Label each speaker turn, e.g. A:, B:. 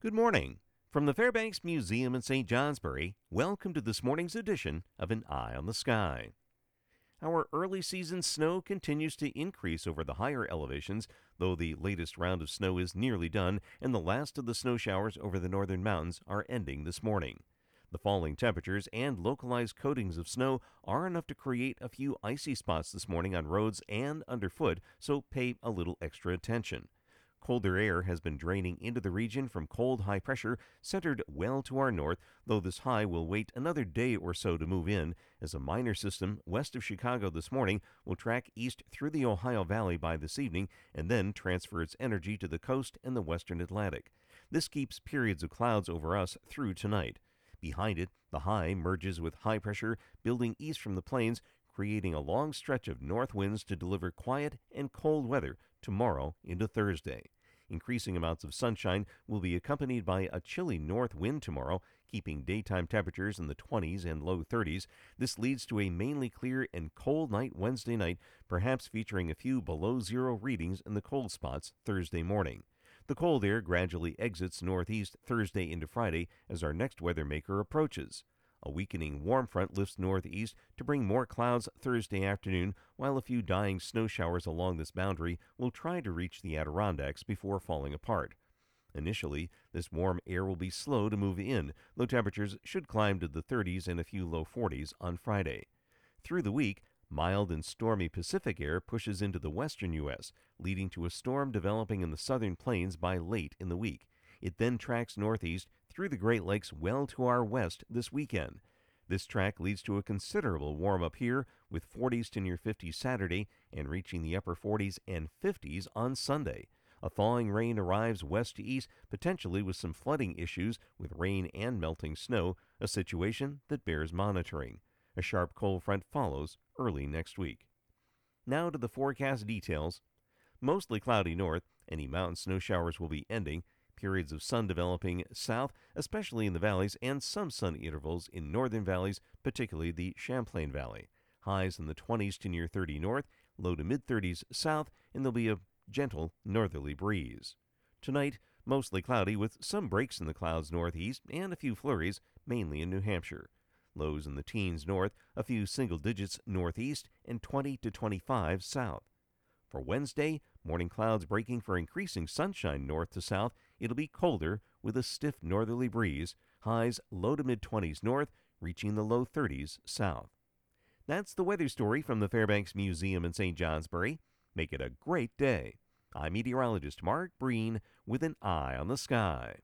A: Good morning. From the Fairbanks Museum in St. Johnsbury, welcome to this morning's edition of An Eye on the Sky. Our early season snow continues to increase over the higher elevations, though the latest round of snow is nearly done and the last of the snow showers over the northern mountains are ending this morning. The falling temperatures and localized coatings of snow are enough to create a few icy spots this morning on roads and underfoot, so pay a little extra attention. Colder air has been draining into the region from cold high pressure centered well to our north, though this high will wait another day or so to move in, as a minor system west of Chicago this morning will track east through the Ohio Valley by this evening and then transfer its energy to the coast and the western Atlantic. This keeps periods of clouds over us through tonight. Behind it, the high merges with high pressure building east from the plains, creating a long stretch of north winds to deliver quiet and cold weather tomorrow into Thursday. Increasing amounts of sunshine will be accompanied by a chilly north wind tomorrow, keeping daytime temperatures in the 20s and low 30s. This leads to a mainly clear and cold night Wednesday night, perhaps featuring a few below zero readings in the cold spots Thursday morning. The cold air gradually exits northeast Thursday into Friday as our next weather maker approaches. A weakening warm front lifts northeast to bring more clouds Thursday afternoon, while a few dying snow showers along this boundary will try to reach the Adirondacks before falling apart. Initially, this warm air will be slow to move in, though temperatures should climb to the 30s and a few low 40s on Friday. Through the week, mild and stormy Pacific air pushes into the western U.S., leading to a storm developing in the southern plains by late in the week. It then tracks northeast through the Great Lakes well to our west this weekend. This track leads to a considerable warm up here, with 40s to near 50s Saturday and reaching the upper 40s and 50s on Sunday. A thawing rain arrives west to east, potentially with some flooding issues with rain and melting snow, a situation that bears monitoring. A sharp cold front follows early next week. Now to the forecast details. Mostly cloudy north, any mountain snow showers will be ending periods of sun developing south, especially in the valleys, and some sun intervals in northern valleys, particularly the Champlain Valley. Highs in the 20s to near 30 north, low to mid 30s south, and there'll be a gentle northerly breeze. Tonight, mostly cloudy with some breaks in the clouds northeast and a few flurries, mainly in New Hampshire. Lows in the teens north, a few single digits northeast, and 20 to 25 south. For Wednesday, morning clouds breaking for increasing sunshine north to south. It'll be colder with a stiff northerly breeze, highs low to mid 20s north, reaching the low 30s south. That's the weather story from the Fairbanks Museum in St. Johnsbury. Make it a great day. I'm meteorologist Mark Breen with an eye on the sky.